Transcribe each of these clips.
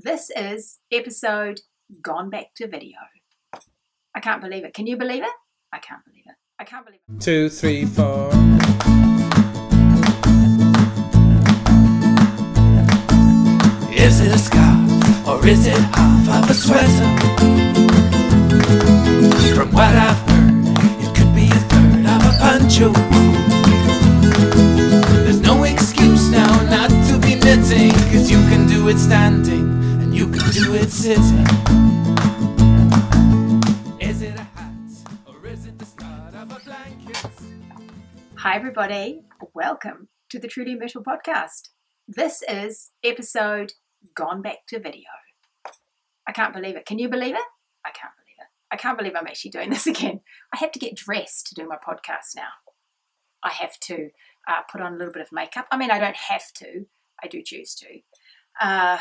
This is episode Gone Back to Video. I can't believe it. Can you believe it? I can't believe it. I can't believe it. Two, three, four. Is it a scarf or is it half of a sweater? From what I've heard, it could be a third of a poncho. There's no excuse now not to be knitting, cause you can do it standing Is it a hat or is it the start of a blanket? Hi, everybody. Welcome to the Truly Myrtle podcast. This is episode Gone Back to Video. I can't believe it. Can you believe it? I can't believe it. I can't believe I'm actually doing this again. I have to get dressed to do my podcast now. I have to uh, put on a little bit of makeup. I mean, I don't have to, I do choose to. Uh,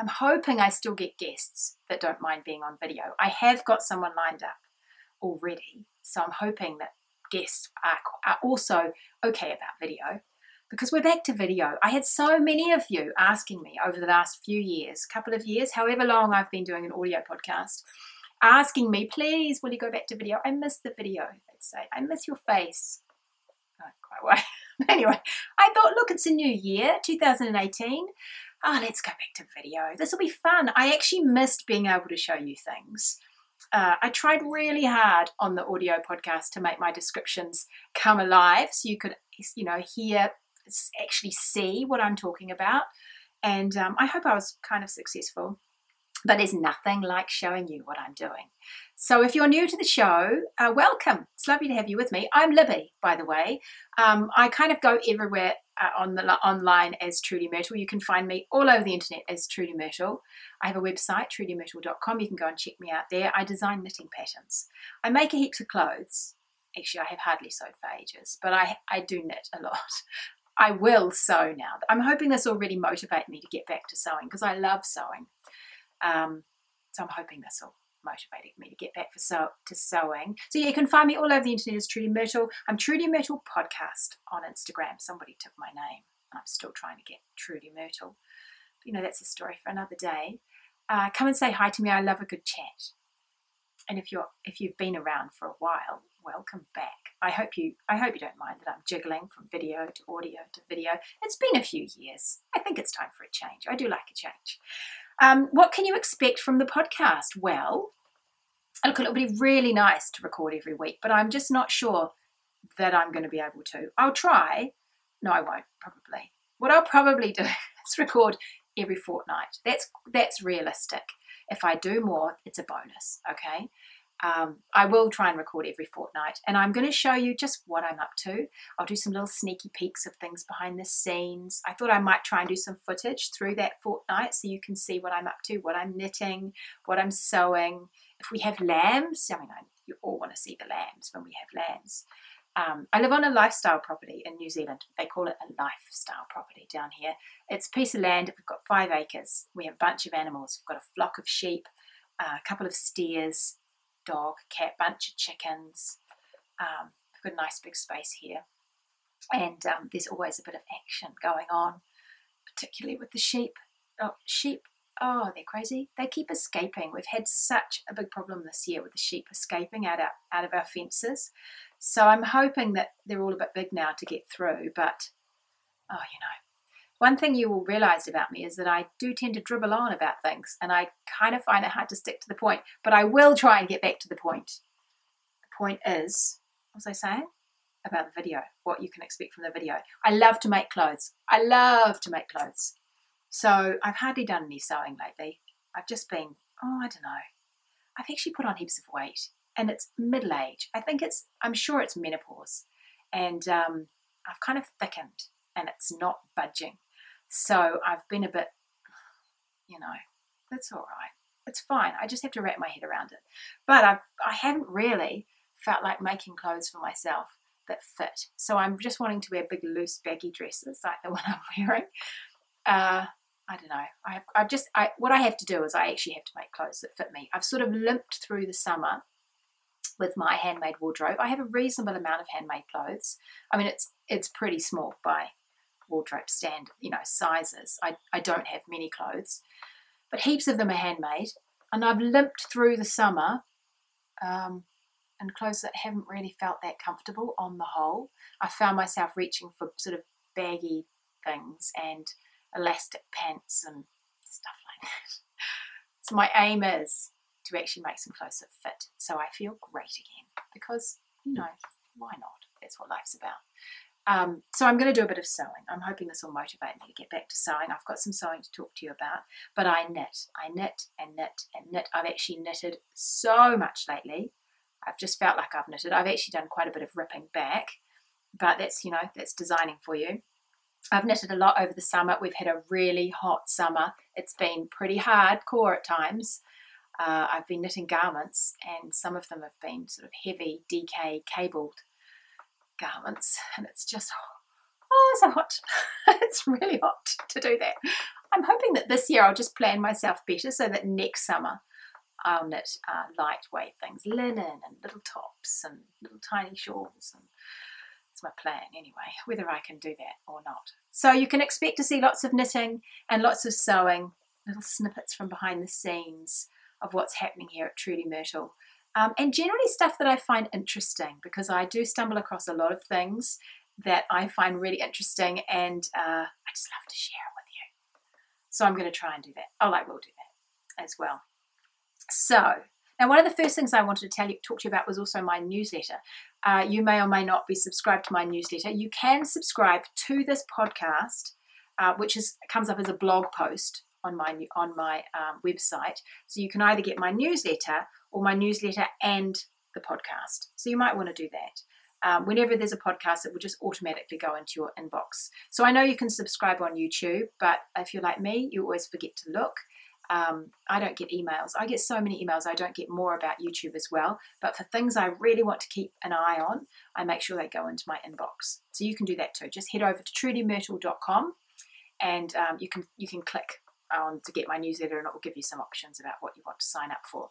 I'm hoping I still get guests that don't mind being on video. I have got someone lined up already, so I'm hoping that guests are, are also okay about video because we're back to video. I had so many of you asking me over the last few years, couple of years, however long I've been doing an audio podcast, asking me, please, will you go back to video? I miss the video, they'd say. I miss your face. Not quite right. anyway, I thought, look, it's a new year, 2018. Oh, let's go back to video. This will be fun. I actually missed being able to show you things. Uh, I tried really hard on the audio podcast to make my descriptions come alive so you could, you know, hear actually see what I'm talking about. And um, I hope I was kind of successful. But there's nothing like showing you what I'm doing. So if you're new to the show, uh, welcome. It's lovely to have you with me. I'm Libby, by the way. Um, I kind of go everywhere uh, on the online as Truly Myrtle. You can find me all over the internet as Truly Myrtle. I have a website, trulymyrtle.com. You can go and check me out there. I design knitting patterns. I make a heaps of clothes. Actually, I have hardly sewed for ages, but I, I do knit a lot. I will sew now. I'm hoping this will really motivate me to get back to sewing because I love sewing. Um, so I'm hoping this will motivate me to get back for sew, to sewing. So yeah, you can find me all over the internet as Truly Myrtle. I'm Truly Myrtle Podcast on Instagram. Somebody took my name. And I'm still trying to get Truly Myrtle. But, you know, that's a story for another day. Uh, come and say hi to me. I love a good chat. And if you're if you've been around for a while, welcome back. I hope you I hope you don't mind that I'm jiggling from video to audio to video. It's been a few years. I think it's time for a change. I do like a change. Um, what can you expect from the podcast? Well, look, it'll be really nice to record every week, but I'm just not sure that I'm going to be able to. I'll try. No, I won't. Probably. What I'll probably do is record every fortnight. That's that's realistic. If I do more, it's a bonus. Okay. Um, I will try and record every fortnight, and I'm going to show you just what I'm up to. I'll do some little sneaky peeks of things behind the scenes. I thought I might try and do some footage through that fortnight so you can see what I'm up to, what I'm knitting, what I'm sewing. If we have lambs, I mean, I, you all want to see the lambs when we have lambs. Um, I live on a lifestyle property in New Zealand. They call it a lifestyle property down here. It's a piece of land. We've got five acres. We have a bunch of animals. We've got a flock of sheep, uh, a couple of steers, dog, cat, bunch of chickens. Um, we've got a nice big space here. And um, there's always a bit of action going on, particularly with the sheep. Oh, sheep, oh, they're crazy. They keep escaping. We've had such a big problem this year with the sheep escaping out, out of our fences. So I'm hoping that they're all a bit big now to get through. But, oh, you know, one thing you will realize about me is that I do tend to dribble on about things and I kind of find it hard to stick to the point, but I will try and get back to the point. The point is, what was I saying? About the video, what you can expect from the video. I love to make clothes. I love to make clothes. So I've hardly done any sewing lately. I've just been, oh, I don't know. I've actually put on heaps of weight and it's middle age. I think it's, I'm sure it's menopause. And um, I've kind of thickened and it's not budging. So I've been a bit, you know, that's all right. It's fine. I just have to wrap my head around it. But I've, I haven't really felt like making clothes for myself that fit. So I'm just wanting to wear big, loose, baggy dresses like the one I'm wearing. Uh, I don't know. I've, I've just, I, what I have to do is I actually have to make clothes that fit me. I've sort of limped through the summer with my handmade wardrobe. I have a reasonable amount of handmade clothes. I mean, it's it's pretty small by wardrobe stand, you know, sizes. I, I don't have many clothes. but heaps of them are handmade. And I've limped through the summer um, in clothes that haven't really felt that comfortable on the whole. I found myself reaching for sort of baggy things and elastic pants and stuff like that. So my aim is to actually make some clothes that fit so I feel great again because, you know, why not? That's what life's about. Um, so I'm going to do a bit of sewing. I'm hoping this will motivate me to get back to sewing. I've got some sewing to talk to you about, but I knit. I knit and knit and knit. I've actually knitted so much lately. I've just felt like I've knitted. I've actually done quite a bit of ripping back, but that's, you know, that's designing for you. I've knitted a lot over the summer. We've had a really hot summer. It's been pretty hardcore at times. Uh, I've been knitting garments, and some of them have been sort of heavy, DK cabled garments, and it's just oh, so hot. it's really hot to do that. I'm hoping that this year I'll just plan myself better so that next summer I'll knit uh, lightweight things, linen and little tops and little tiny shawls. And it's my plan anyway, whether I can do that or not. So you can expect to see lots of knitting and lots of sewing, little snippets from behind the scenes of what's happening here at Truly Myrtle. Um, and generally stuff that I find interesting because I do stumble across a lot of things that I find really interesting and uh, I just love to share it with you. So I'm going to try and do that. Oh, I will do that as well. So, now one of the first things I wanted to tell you, talk to you about was also my newsletter. Uh, you may or may not be subscribed to my newsletter. You can subscribe to this podcast, uh, which is comes up as a blog post on my on my um, website. So you can either get my newsletter or my newsletter and the podcast. So you might want to do that. Um, whenever there's a podcast, it will just automatically go into your inbox. So I know you can subscribe on YouTube, but if you're like me, you always forget to look. Um, I don't get emails. I get so many emails. I don't get more about YouTube as well. But for things I really want to keep an eye on, I make sure they go into my inbox. So you can do that too. Just head over to trulymyrtle.com and um, you can you can click on to get my newsletter and it will give you some options about what you want to sign up for.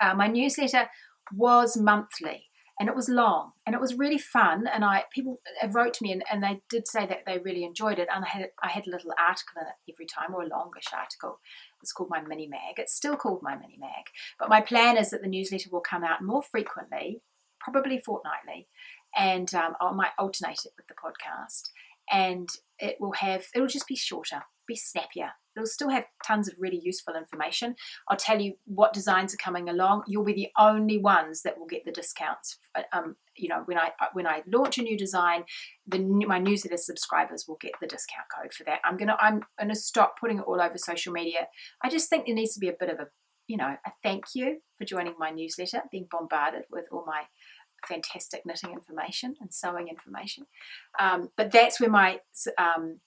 Uh, my newsletter was monthly and it was long and it was really fun and i people wrote to me and, and they did say that they really enjoyed it and i had i had a little article in it every time or a longish article. It's called my mini mag. It's still called my mini mag. But my plan is that the newsletter will come out more frequently probably fortnightly and um, i might alternate it with the podcast and it will have it'll just be shorter be snappier It'll still have tons of really useful information. I'll tell you what designs are coming along. You'll be the only ones that will get the discounts. Um, you know, when I when I launch a new design, the my newsletter subscribers will get the discount code for that. I'm gonna I'm gonna stop putting it all over social media. I just think there needs to be a bit of a you know a thank you for joining my newsletter, being bombarded with all my fantastic knitting information and sewing information. Um, but that's where my um,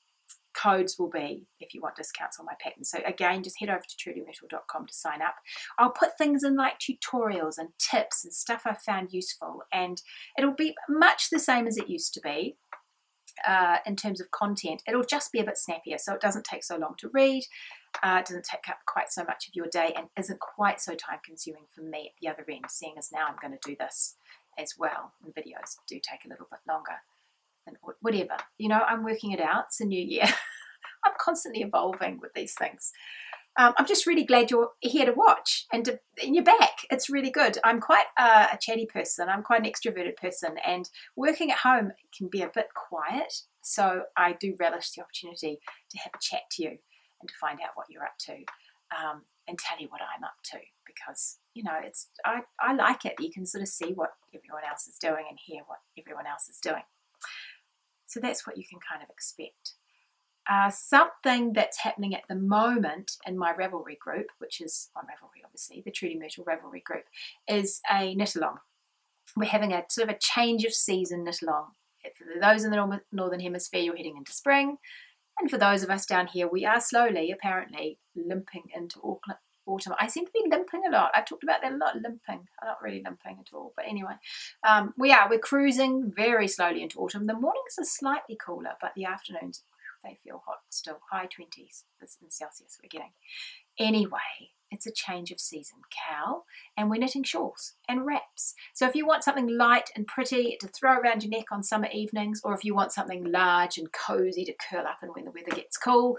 codes will be if you want discounts on my patterns. So again, just head over to trulymyrtle.com to sign up. I'll put things in like tutorials and tips and stuff I've found useful, and it'll be much the same as it used to be. Uh, in terms of content, it'll just be a bit snappier, so it doesn't take so long to read, uh, it doesn't take up quite so much of your day, and isn't quite so time consuming for me at the other end, seeing as now I'm going to do this as well. And videos do take a little bit longer and whatever. You know, I'm working it out. It's a new year. I'm constantly evolving with these things. Um, I'm just really glad you're here to watch and, to, and you're back. It's really good. I'm quite a chatty person. I'm quite an extroverted person, and working at home can be a bit quiet. So I do relish the opportunity to have a chat to you and to find out what you're up to um, and tell you what I'm up to because you know it's I, I like it. You can sort of see what everyone else is doing and hear what everyone else is doing. So that's what you can kind of expect. Uh, something that's happening at the moment in my Ravelry group, which is on Ravelry obviously, the Truly Myrtle Ravelry group, is a knit along. We're having a sort of a change of season knit along. For those in the Northern Hemisphere, you're heading into spring. And for those of us down here, we are slowly, apparently, limping into Auckland, autumn. I seem to be limping a lot. I've talked about that a lot, limping. I'm not really limping at all. But anyway, um, we are. We're cruising very slowly into autumn. The mornings are slightly cooler, but the afternoons they feel hot still, high 20s in Celsius we're getting. Anyway, it's a change of season, KAL, and we're knitting shawls and wraps. So if you want something light and pretty to throw around your neck on summer evenings, or if you want something large and cozy to curl up in when the weather gets cool,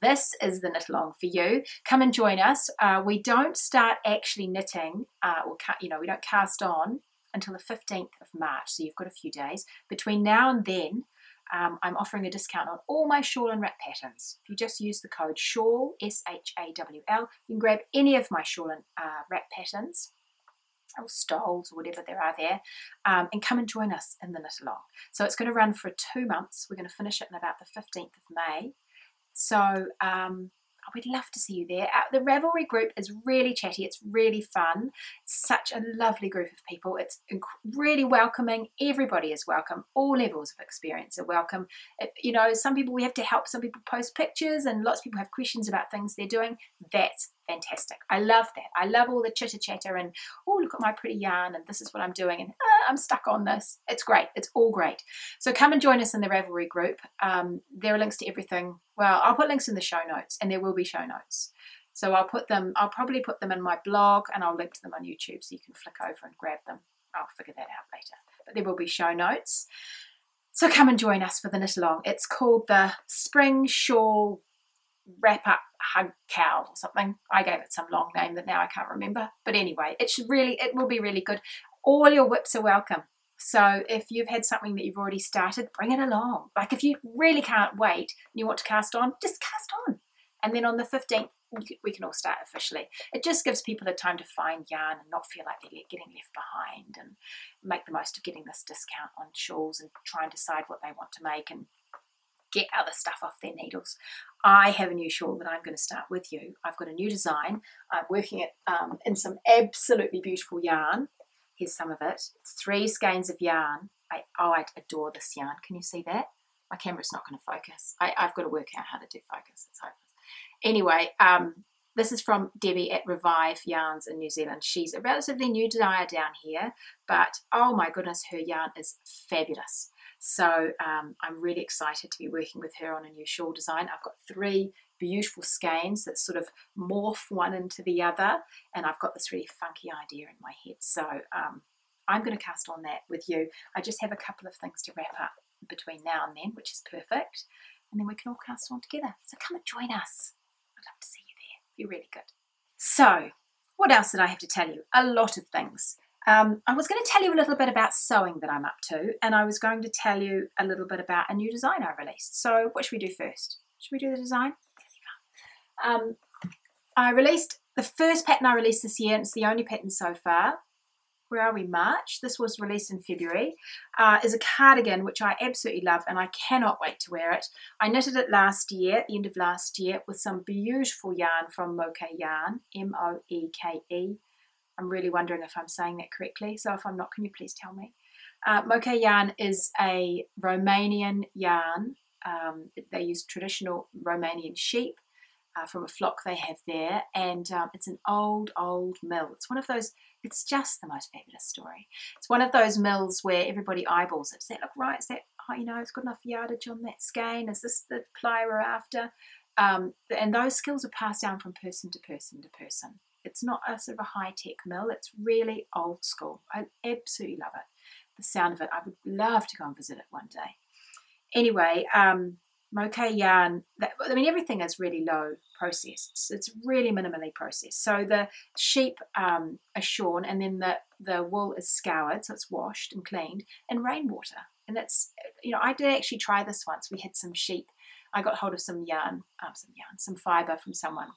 this is the knit along for you. Come and join us. Uh, we don't start actually knitting, uh, or you know, we don't cast on until the 15th of March, so you've got a few days. Between now and then, um, I'm offering a discount on all my shawl and wrap patterns. If you just use the code SHAWL, S H A W L, you can grab any of my shawl and uh, wrap patterns or stoles or whatever there are there um, and come and join us in the knit along. So it's going to run for two months. We're going to finish it in about the 15th of May. So um, we'd love to see you there. Uh, the Ravelry group is really chatty. It's really fun. It's such a lovely group of people. It's really welcoming. Everybody is welcome. All levels of experience are welcome. It, you know, some people we have to help. Some people post pictures, and lots of people have questions about things they're doing. That's fantastic. I love that. I love all the chitter chatter and oh look at my pretty yarn and this is what I'm doing and ah, I'm stuck on this. It's great. It's all great. So come and join us in the Ravelry group. Um, there are links to everything. Well, I'll put links in the show notes and there will be show notes. So I'll put them. I'll probably put them in my blog and I'll link to them on YouTube so you can flick over and grab them. I'll figure that out later. But there will be show notes. So come and join us for the knit along. It's called the Spring Shawl Wrap Up hug KAL or something. I gave it some long name that now I can't remember. But anyway, it should really, it will be really good. All your WIPs are welcome. So if you've had something that you've already started, bring it along. Like if you really can't wait and you want to cast on, just cast on. And then on the 15th, we can all start officially. It just gives people the time to find yarn and not feel like they're getting left behind and make the most of getting this discount on shawls and try and decide what they want to make and get other stuff off their needles. I have a new shawl that I'm going to start with you. I've got a new design. I'm working it um, in some absolutely beautiful yarn. Here's some of it. It's three skeins of yarn. I, oh, I adore this yarn. Can you see that? My camera's not going to focus. I, have got to work out how to do focus. It's hopeless. Anyway, um, this is from Debbie at Revive Yarns in New Zealand. She's a relatively new dyer down here, but oh my goodness, her yarn is fabulous. So um, I'm really excited to be working with her on a new shawl design. I've got three beautiful skeins that sort of morph one into the other, and I've got this really funky idea in my head. So um, I'm going to cast on that with you. I just have a couple of things to wrap up between now and then, which is perfect, and then we can all cast on together. So come and join us. I'd love to see you there. Be really good. So, what else did I have to tell you? A lot of things. Um, I was going to tell you a little bit about sewing that I'm up to, and I was going to tell you a little bit about a new design I released. So, what should we do first? Should we do the design? Um, I released the first pattern I released this year, and it's the only pattern so far. Where are we? March. This was released in February. Uh, is a cardigan which I absolutely love, and I cannot wait to wear it. I knitted it last year, the end of last year, with some beautiful yarn from Moeke Yarn, M O E K E. I'm really wondering if I'm saying that correctly. So if I'm not, can you please tell me? Uh, Moeke yarn is a Romanian yarn. Um, they use traditional Romanian sheep uh, from a flock they have there, and um, it's an old, old mill. It's one of those. It's just the most fabulous story. It's one of those mills where everybody eyeballs it. Does that look right? Is that oh, you know, it's got enough yardage on that skein? Is this the ply we're after? Um, and those skills are passed down from person to person to person. It's not a sort of a high tech mill, it's really old school. I absolutely love it. The sound of it, I would love to go and visit it one day. Anyway, um, yarn, that, I mean, everything is really low processed. It's, it's really minimally processed. So the sheep um, are shorn and then the, the wool is scoured, so it's washed and cleaned in rainwater. And that's, you know, I did actually try this once. We had some sheep. I got hold of some yarn, um, some yarn, some fibre from someone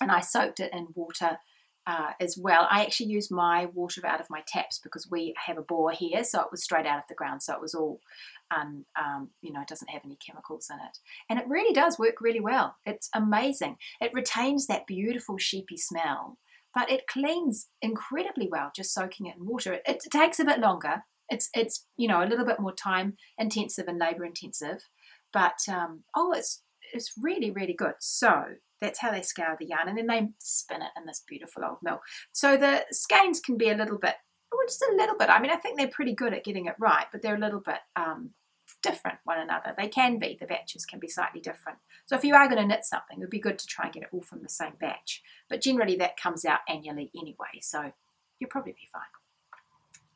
and I soaked it in water uh, as well. I actually used my water out of my taps because we have a bore here, so it was straight out of the ground, so it was all, um, um, you know, it doesn't have any chemicals in it, and it really does work really well. It's amazing. It retains that beautiful sheepy smell, but it cleans incredibly well just soaking it in water. It, it takes a bit longer. It's it's you know a little bit more time intensive and labor intensive, but um, oh, it's it's really really good. So that's how they scour the yarn, and then they spin it in this beautiful old mill. So the skeins can be a little bit, well, just a little bit. I mean, I think they're pretty good at getting it right, but they're a little bit, um, different one another. They can be, the batches can be slightly different. So if you are going to knit something, it would be good to try and get it all from the same batch. But generally that comes out annually anyway, so you'll probably be fine.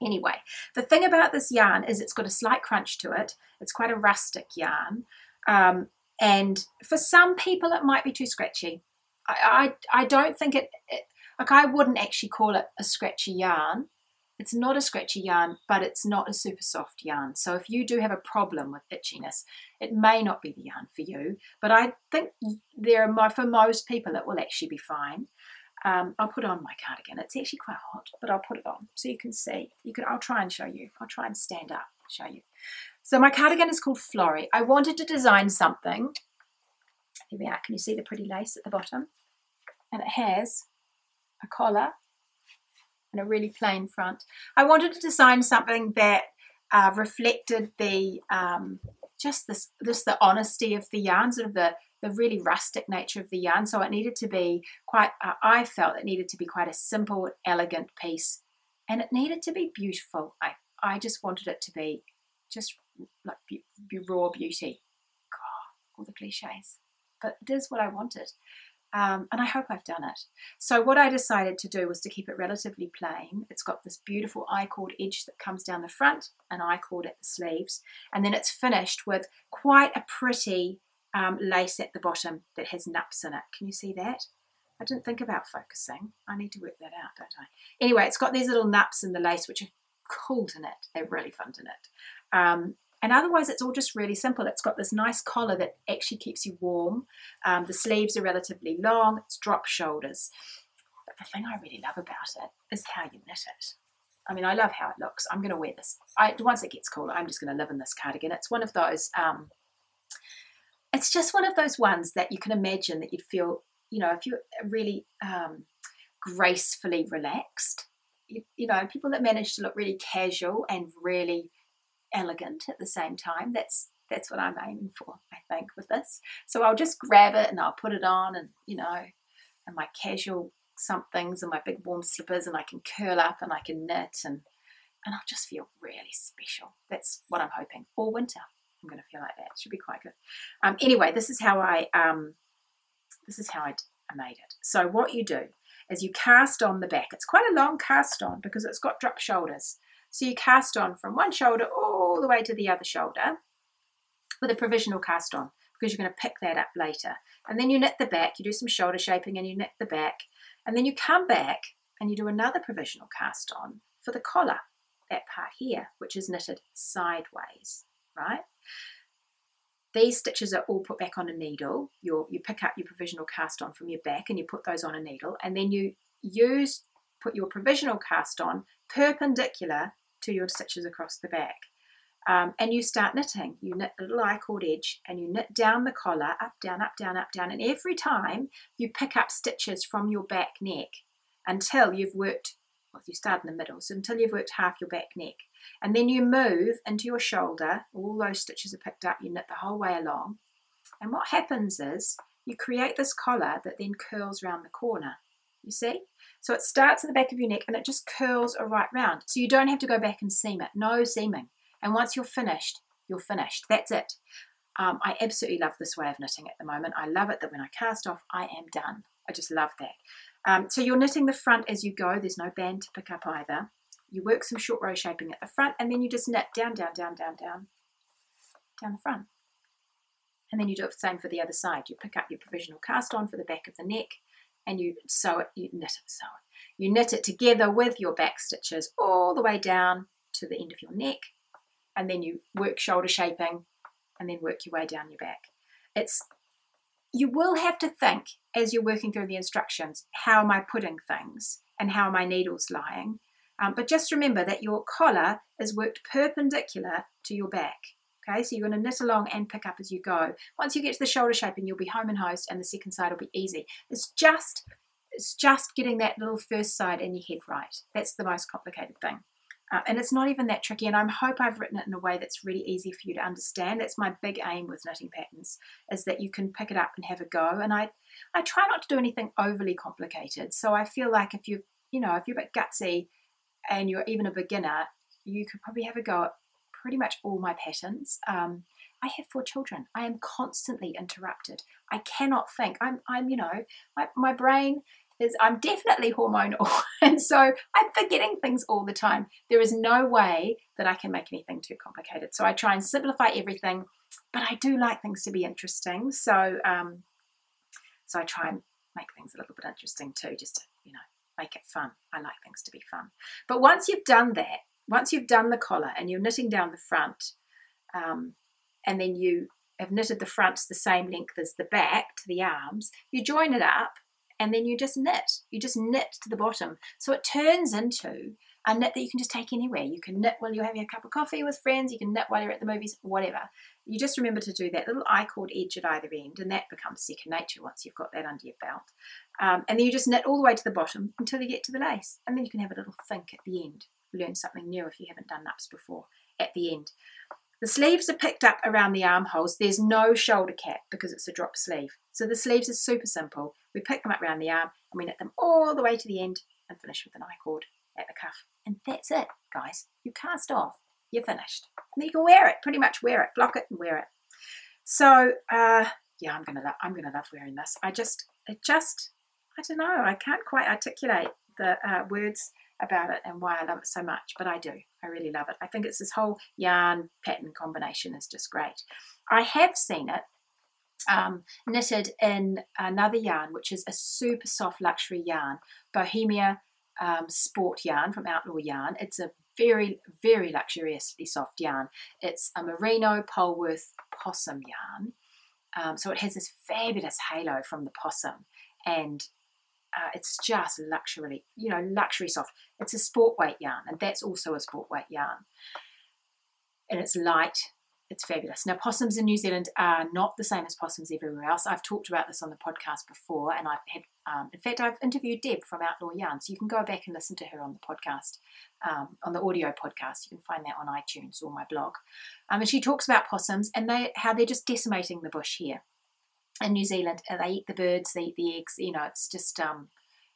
Anyway, the thing about this yarn is it's got a slight crunch to it. It's quite a rustic yarn. Um, and for some people it might be too scratchy. I, I, I don't think it, it, like I wouldn't actually call it a scratchy yarn. It's not a scratchy yarn, but it's not a super soft yarn. So if you do have a problem with itchiness, it may not be the yarn for you. But I think there are for most people it will actually be fine. Um, I'll put on my cardigan. It's actually quite hot, but I'll put it on so you can see. You can. I'll try and show you. I'll try and stand up, show you. So my cardigan is called Florrie. I wanted to design something. Here we are. Can you see the pretty lace at the bottom? And it has a collar and a really plain front. I wanted to design something that uh, reflected the um, just this this the honesty of the yarn, sort of the the really rustic nature of the yarn. So it needed to be quite. Uh, I felt it needed to be quite a simple, elegant piece, and it needed to be beautiful. I I just wanted it to be just like be, be raw beauty. God, all the cliches, but it is what I wanted. Um, and I hope I've done it. So what I decided to do was to keep it relatively plain. It's got this beautiful I-cord edge that comes down the front and I-cord at the sleeves. And then it's finished with quite a pretty um, lace at the bottom that has nupps in it. Can you see that? I didn't think about focusing. I need to work that out, don't I? Anyway, it's got these little nupps in the lace which are cool to knit. They're really fun to knit. Um, and otherwise, it's all just really simple. It's got this nice collar that actually keeps you warm. Um, the sleeves are relatively long. It's drop shoulders. But the thing I really love about it is how you knit it. I mean, I love how it looks. I'm going to wear this. I, once it gets cooler, I'm just going to live in this cardigan. It's one of those. Um, it's just one of those ones that you can imagine that you'd feel, you know, if you're really um, gracefully relaxed. You, you know, people that manage to look really casual and really elegant at the same time. That's that's what I'm aiming for, I think, with this. So I'll just grab it and I'll put it on and, you know, and my casual somethings and my big warm slippers and I can curl up and I can knit and and I'll just feel really special. That's what I'm hoping. All winter, I'm going to feel like that. It should be quite good. Um, anyway, this is how I um, this is how I, I made it. So what you do is you cast on the back. It's quite a long cast on because it's got drop shoulders. So you cast on from one shoulder all the way to the other shoulder with a provisional cast on because you're going to pick that up later. And then you knit the back, you do some shoulder shaping and you knit the back. And then you come back and you do another provisional cast on for the collar, that part here, which is knitted sideways, right? These stitches are all put back on a needle. you you pick up your provisional cast on from your back and you put those on a needle. And then you use, put your provisional cast on perpendicular to your stitches across the back. Um, and you start knitting. You knit a little I-cord edge and you knit down the collar, up, down, up, down, up, down. And every time you pick up stitches from your back neck until you've worked, well, you start in the middle, so until you've worked half your back neck. And then you move into your shoulder, all those stitches are picked up, you knit the whole way along. And what happens is you create this collar that then curls around the corner. You see? So it starts at the back of your neck and it just curls right round. So you don't have to go back and seam it. No seaming. And once you're finished, you're finished. That's it. Um, I absolutely love this way of knitting at the moment. I love it that when I cast off, I am done. I just love that. Um, so you're knitting the front as you go. There's no band to pick up either. You work some short row shaping at the front and then you just knit down, down, down, down, down, down the front. And then you do the same for the other side. You pick up your provisional cast on for the back of the neck and you sew it, you knit it, sew it. You knit it together with your back stitches all the way down to the end of your neck, and then you work shoulder shaping and then work your way down your back. It's you will have to think as you're working through the instructions, how am I putting things and how are my needles lying? Um, but just remember that your collar is worked perpendicular to your back. Okay, so you're going to knit along and pick up as you go. Once you get to the shoulder shaping, you'll be home and host, and the second side will be easy. It's just it's just getting that little first side in your head right. That's the most complicated thing. Uh, and it's not even that tricky. And I hope I've written it in a way that's really easy for you to understand. That's my big aim with knitting patterns, is that you can pick it up and have a go. And I, I try not to do anything overly complicated. So I feel like if you, you know, if you're a bit gutsy and you're even a beginner, you could probably have a go at pretty much all my patterns. Um, I have four children. I am constantly interrupted. I cannot think. I'm, I'm you know, my, my brain is, I'm definitely hormonal. And so I'm forgetting things all the time. There is no way that I can make anything too complicated. So I try and simplify everything, but I do like things to be interesting. So, um, so I try and make things a little bit interesting too, just to, you know, make it fun. I like things to be fun. But once you've done that, once you've done the collar and you're knitting down the front, um, and then you have knitted the fronts the same length as the back to the arms, you join it up and then you just knit. You just knit to the bottom. So it turns into a knit that you can just take anywhere. You can knit while you're having a cup of coffee with friends, you can knit while you're at the movies, whatever. You just remember to do that little I-cord edge at either end, and that becomes second nature once you've got that under your belt. Um, and then you just knit all the way to the bottom until you get to the lace, and then you can have a little think at the end. Learn something new if you haven't done nupps before at the end. The sleeves are picked up around the armholes. There's no shoulder cap because it's a drop sleeve. So the sleeves are super simple. We pick them up around the arm and we knit them all the way to the end and finish with an I-cord at the cuff. And that's it, guys. You cast off, you're finished. And then you can wear it, pretty much wear it, block it and wear it. So, uh, yeah, I'm gonna, lo- I'm gonna love wearing this. I just, it just, I don't know, I can't quite articulate the uh, words about it and why I love it so much, but I do. I really love it. I think it's this whole yarn pattern combination is just great. I have seen it um, knitted in another yarn, which is a super soft luxury yarn, Bohemia um, Sport yarn from Outlaw Yarn. It's a very, very luxuriously soft yarn. It's a merino Polworth possum yarn. Um, so it has this fabulous halo from the possum and uh, it's just luxury, you know, luxury soft. It's a sport weight yarn, and that's also a sport weight yarn. And it's light, it's fabulous. Now, possums in New Zealand are not the same as possums everywhere else. I've talked about this on the podcast before, and I've had, um, in fact, I've interviewed Deb from Outlaw Yarn, so you can go back and listen to her on the podcast, um, on the audio podcast. You can find that on iTunes or my blog. Um, and she talks about possums and they how they're just decimating the bush here in New Zealand. Uh, they eat the birds, they eat the eggs. You know, it's just um,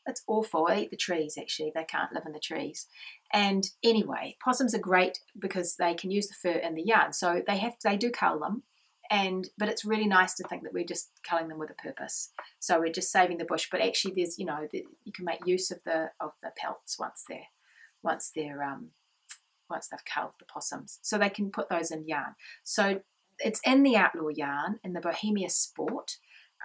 it's awful. They eat the trees. Actually, they can't live in the trees. And anyway, possums are great because they can use the fur in the yarn. So they have they do cull them, and but it's really nice to think that we're just culling them with a purpose. So we're just saving the bush, but actually there's you know the, you can make use of the of the pelts once they're once they're um once they've culled the possums, so they can put those in yarn. So it's in the outlaw yarn in the Bohemia Sport,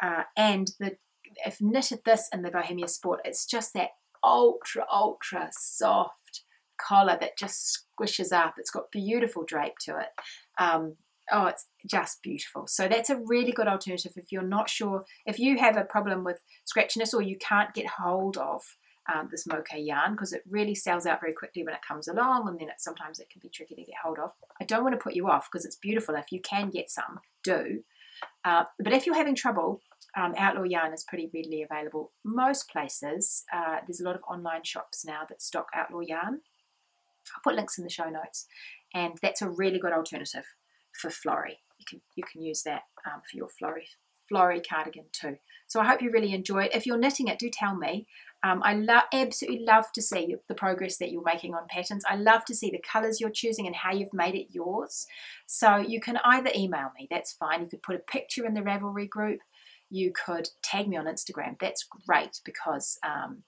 uh, and the I've knitted this in the Bohemia Sport. It's just that ultra ultra soft collar that just squishes up. It's got beautiful drape to it. Um, oh, it's just beautiful. So that's a really good alternative if you're not sure if you have a problem with scratchiness or you can't get hold of um, this Moeke yarn because it really sells out very quickly when it comes along and then it, sometimes it can be tricky to get hold of. I don't want to put you off because it's beautiful. If you can get some, do. Uh, but if you're having trouble, um, Outlaw Yarn is pretty readily available. Most places, uh, there's a lot of online shops now that stock Outlaw Yarn. I'll put links in the show notes, and that's a really good alternative for Florrie. You can you can use that um, for your Florrie Florrie cardigan too. So I hope you really enjoy it. If you're knitting it, do tell me. Um, I lo- absolutely love to see the progress that you're making on patterns. I love to see the colours you're choosing and how you've made it yours. So you can either email me, that's fine. You could put a picture in the Ravelry group. You could tag me on Instagram. That's great because um,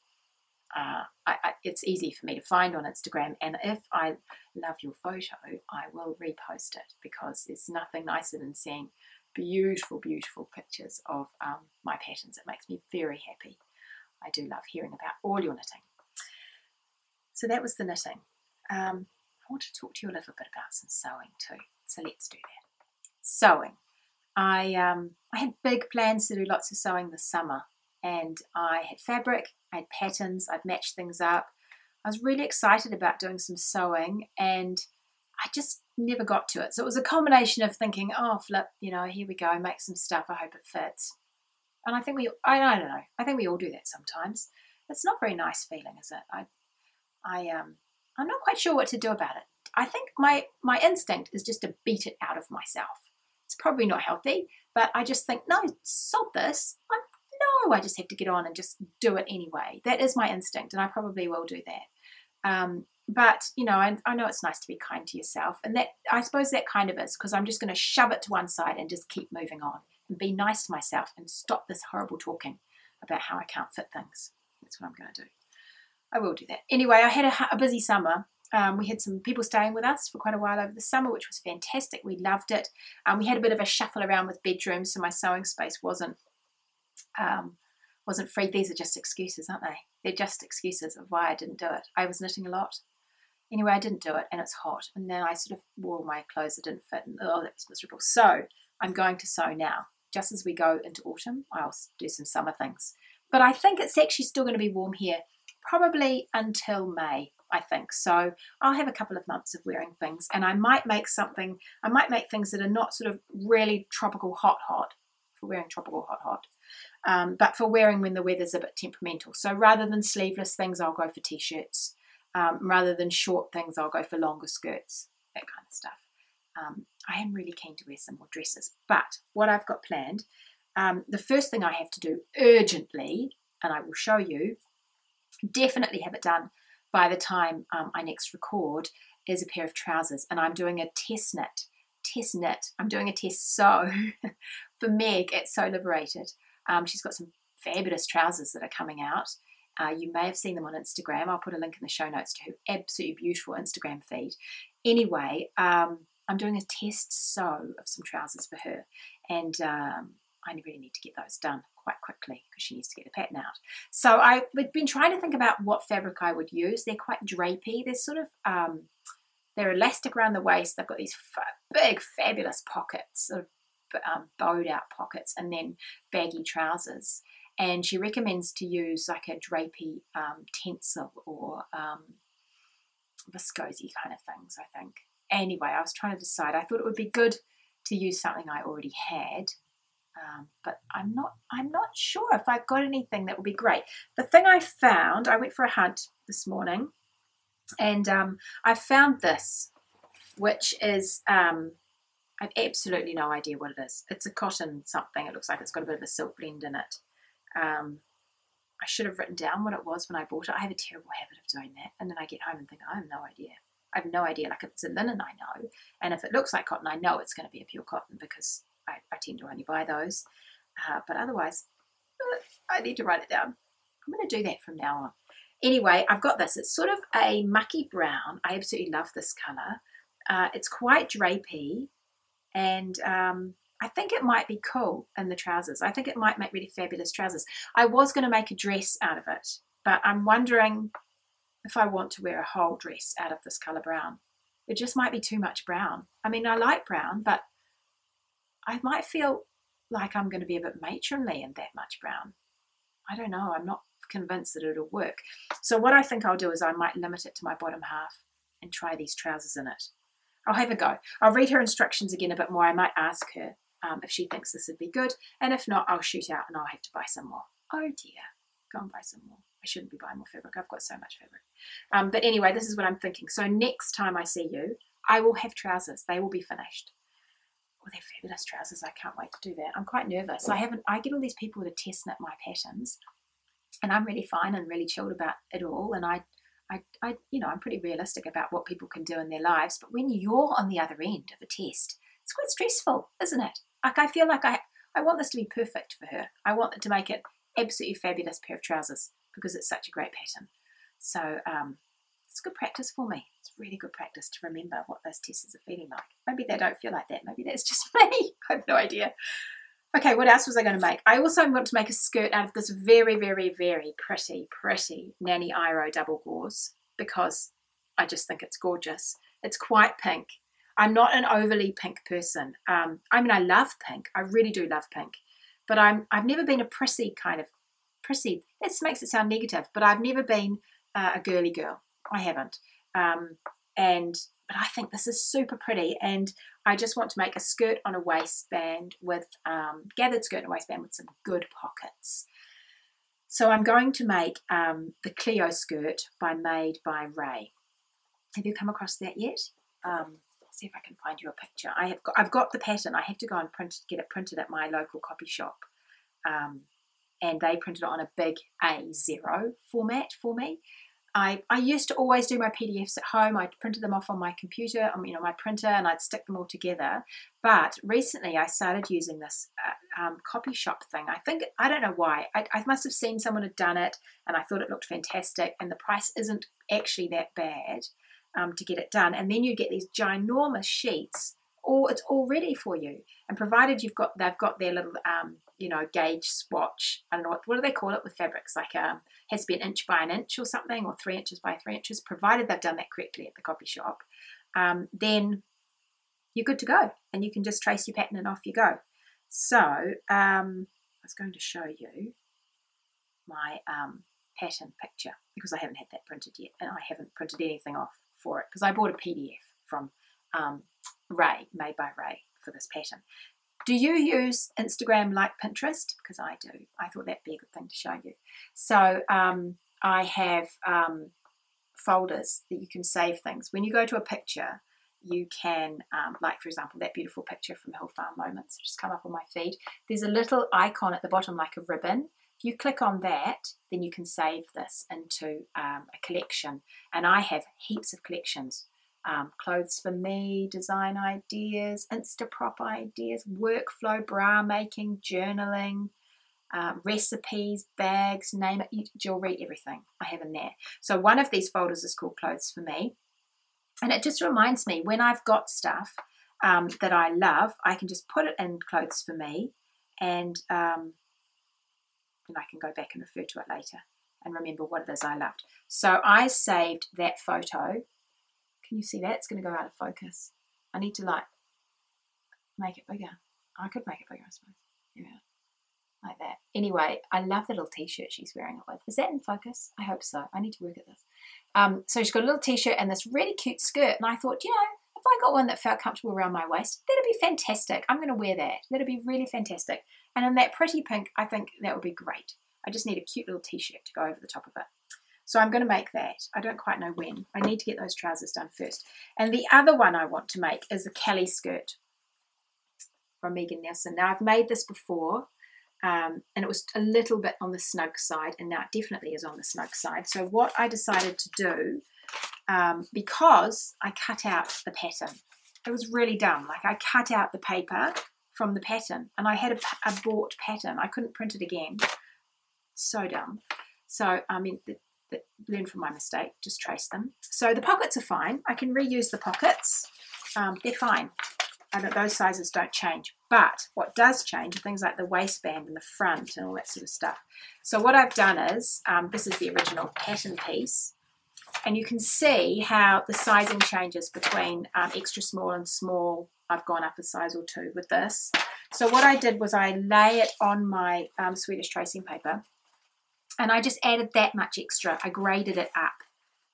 uh, I, I, it's easy for me to find on Instagram. And if I love your photo, I will repost it because there's nothing nicer than seeing beautiful, beautiful pictures of um, my patterns. It makes me very happy. I do love hearing about all your knitting. So that was the knitting. Um, I want to talk to you a little bit about some sewing too. So let's do that. Sewing. I um, I had big plans to do lots of sewing this summer, and I had fabric, I had patterns, I'd matched things up. I was really excited about doing some sewing, and I just never got to it. So it was a combination of thinking, oh, flip, you know, here we go, make some stuff. I hope it fits. And I think we, I, I don't know, I think we all do that sometimes. It's not a very nice feeling, is it? I, I, um, I'm not quite sure what to do about it. I think my my instinct is just to beat it out of myself. It's probably not healthy, but I just think, no, sod this. I'm, no, I just have to get on and just do it anyway. That is my instinct, and I probably will do that. Um, but you know, I, I know it's nice to be kind to yourself, and that I suppose that kind of is because I'm just going to shove it to one side and just keep moving on and be nice to myself and stop this horrible talking about how I can't fit things. That's what I'm going to do. I will do that. Anyway, I had a, a busy summer. Um, we had some people staying with us for quite a while over the summer, which was fantastic. We loved it. Um, we had a bit of a shuffle around with bedrooms, so my sewing space wasn't um, wasn't free. These are just excuses, aren't they? They're just excuses of why I didn't do it. I was knitting a lot. Anyway, I didn't do it, and it's hot. And then I sort of wore my clothes that didn't fit, and oh, that was miserable. So I'm going to sew now. Just as we go into autumn, I'll do some summer things. But I think it's actually still going to be warm here, probably until May. I think so. I'll have a couple of months of wearing things, and I might make something. I might make things that are not sort of really tropical hot hot for wearing tropical hot hot, um, but for wearing when the weather's a bit temperamental. So rather than sleeveless things, I'll go for t-shirts. Um, rather than short things, I'll go for longer skirts, that kind of stuff. Um, I am really keen to wear some more dresses, but what I've got planned, um, the first thing I have to do urgently, and I will show you, definitely have it done by the time um, I next record, is a pair of trousers, and I'm doing a test knit. Test knit. I'm doing a test sew for Meg at Sew Liberated. Um, she's got some fabulous trousers that are coming out. Uh, you may have seen them on Instagram. I'll put a link in the show notes to her absolutely beautiful Instagram feed. Anyway, um, I'm doing a test sew of some trousers for her, and um, I really need to get those done quite quickly because she needs to get the pattern out. So I've been trying to think about what fabric I would use. They're quite drapey. They're sort of um, they're elastic around the waist. They've got these big, fabulous pockets, sort of um, bowed out pockets, and then baggy trousers. And she recommends to use like a drapey um, tencel or um, viscose kind of things. I think. Anyway, I was trying to decide. I thought it would be good to use something I already had um, but I'm not I'm not sure if I've got anything that would be great. The thing I found, I went for a hunt this morning, and um, I found this, which is um, I've absolutely no idea what it is. It's a cotton something. It looks like it's got a bit of a silk blend in it. Um, I should have written down what it was when I bought it. I have a terrible habit of doing that, and then I get home and think I have no idea. I have no idea. Like if it's a linen, I know, and if it looks like cotton, I know it's going to be a pure cotton because I, I tend to only buy those. Uh, but otherwise, uh, I need to write it down. I'm going to do that from now on. Anyway, I've got this. It's sort of a mucky brown. I absolutely love this colour. Uh, it's quite drapey, and um, I think it might be cool in the trousers. I think it might make really fabulous trousers. I was going to make a dress out of it, but I'm wondering if I want to wear a whole dress out of this colour brown. It just might be too much brown. I mean, I like brown, but I might feel like I'm going to be a bit matronly in that much brown. I don't know. I'm not convinced that it'll work. So what I think I'll do is I might limit it to my bottom half and try these trousers in it. I'll have a go. I'll read her instructions again a bit more. I might ask her um, if she thinks this would be good, and if not, I'll shoot out and I'll have to buy some more. Oh dear, go and buy some more. I shouldn't be buying more fabric. I've got so much fabric. Um, but anyway, this is what I'm thinking. So next time I see you, I will have trousers. They will be finished oh, they're fabulous trousers. I can't wait to do that. I'm quite nervous. I haven't. I get all these people to test knit my patterns, and I'm really fine and really chilled about it all. And I, I, I, you know, I'm pretty realistic about what people can do in their lives. But when you're on the other end of a test, it's quite stressful, isn't it? Like I feel like I, I want this to be perfect for her. I want it to make it absolutely fabulous pair of trousers because it's such a great pattern. So um, it's good practice for me. It's really good practice to remember what those testers are feeling like. Maybe they don't feel like that. Maybe that's just me. I have no idea. Okay, what else was I going to make? I also want to make a skirt out of this very, very, very pretty, pretty Nani Iro double gauze because I just think it's gorgeous. It's quite pink. I'm not an overly pink person. Um, I mean, I love pink. I really do love pink, but I'm I've never been a prissy kind of prissy. This makes it sound negative, but I've never been uh, a girly girl. I haven't. Um, and but I think this is super pretty, and I just want to make a skirt on a waistband with um, gathered skirt and waistband with some good pockets. So I'm going to make um, the Cleo skirt by Made by Rae. Have you come across that yet? Um, see if I can find you a picture. I have got, I've got the pattern. I have to go and print get it printed at my local copy shop, um, and they printed it on a big A0 format for me. I, I used to always do my PDFs at home. I'd printed them off on my computer, you know, my printer, and I'd stick them all together. But recently, I started using this uh, um, copy shop thing. I think I don't know why. I, I must have seen someone had done it, and I thought it looked fantastic. And the price isn't actually that bad um, to get it done. And then you get these ginormous sheets, or it's all ready for you. And provided you've got, they've got their little um, you know, gauge swatch. I don't know what, what do they call it with fabrics? Like um, has to be an inch by an inch or something, or three inches by three inches. Provided they've done that correctly at the copy shop, um, then you're good to go, and you can just trace your pattern and off you go. So um, I was going to show you my um, pattern picture because I haven't had that printed yet, and I haven't printed anything off for it because I bought a PDF from um, Rae, made by Rae, for this pattern. Do you use Instagram like Pinterest? Because I do. I thought that'd be a good thing to show you. So um, I have um, folders that you can save things. When you go to a picture, you can, um, like for example, that beautiful picture from Hill Farm Moments, just come up on my feed. There's a little icon at the bottom like a ribbon. If you click on that, then you can save this into um, a collection. And I have heaps of collections um, clothes for me, design ideas, Instaprop ideas, workflow, bra making, journaling, uh, recipes, bags, name it, jewelry, everything I have in there. So one of these folders is called Clothes for Me. And it just reminds me when I've got stuff um, that I love, I can just put it in Clothes for Me and um, and I can go back and refer to it later and remember what it is I loved. So I saved that photo can you see that? It's going to go out of focus. I need to like make it bigger. I could make it bigger, I suppose. Yeah. Like that. Anyway, I love the little t-shirt she's wearing it with. Is that in focus? I hope so. I need to work at this. Um, so she's got a little t-shirt and this really cute skirt. And I thought, you know, if I got one that felt comfortable around my waist, that'd be fantastic. I'm going to wear that. That'd be really fantastic. And in that pretty pink, I think that would be great. I just need a cute little t-shirt to go over the top of it. So I'm going to make that. I don't quite know when. I need to get those trousers done first. And the other one I want to make is the Kelly skirt from Megan Nielsen. Now I've made this before um, and it was a little bit on the snug side and now it definitely is on the snug side. So what I decided to do, um, because I cut out the pattern, it was really dumb. Like I cut out the paper from the pattern and I had a, a bought pattern. I couldn't print it again. So dumb. So I mean, the, learn from my mistake, just trace them. So the pockets are fine. I can reuse the pockets. Um, they're fine. And those sizes don't change. But what does change are things like the waistband and the front and all that sort of stuff. So what I've done is, um, this is the original pattern piece. And you can see how the sizing changes between um, extra small and small. I've gone up a size or two with this. So what I did was I lay it on my um, Swedish tracing paper and I just added that much extra. I graded it up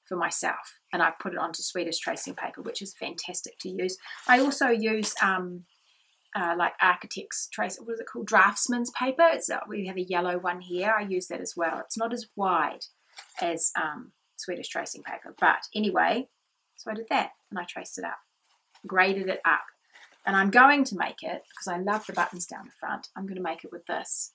for myself and I've put it onto Swedish tracing paper, which is fantastic to use. I also use um, uh, like architects trace, what is it called? Draftsman's paper. It's uh, we have a yellow one here. I use that as well. It's not as wide as um, Swedish tracing paper, but anyway, so I did that and I traced it up, graded it up. And I'm going to make it, because I love the buttons down the front, I'm going to make it with this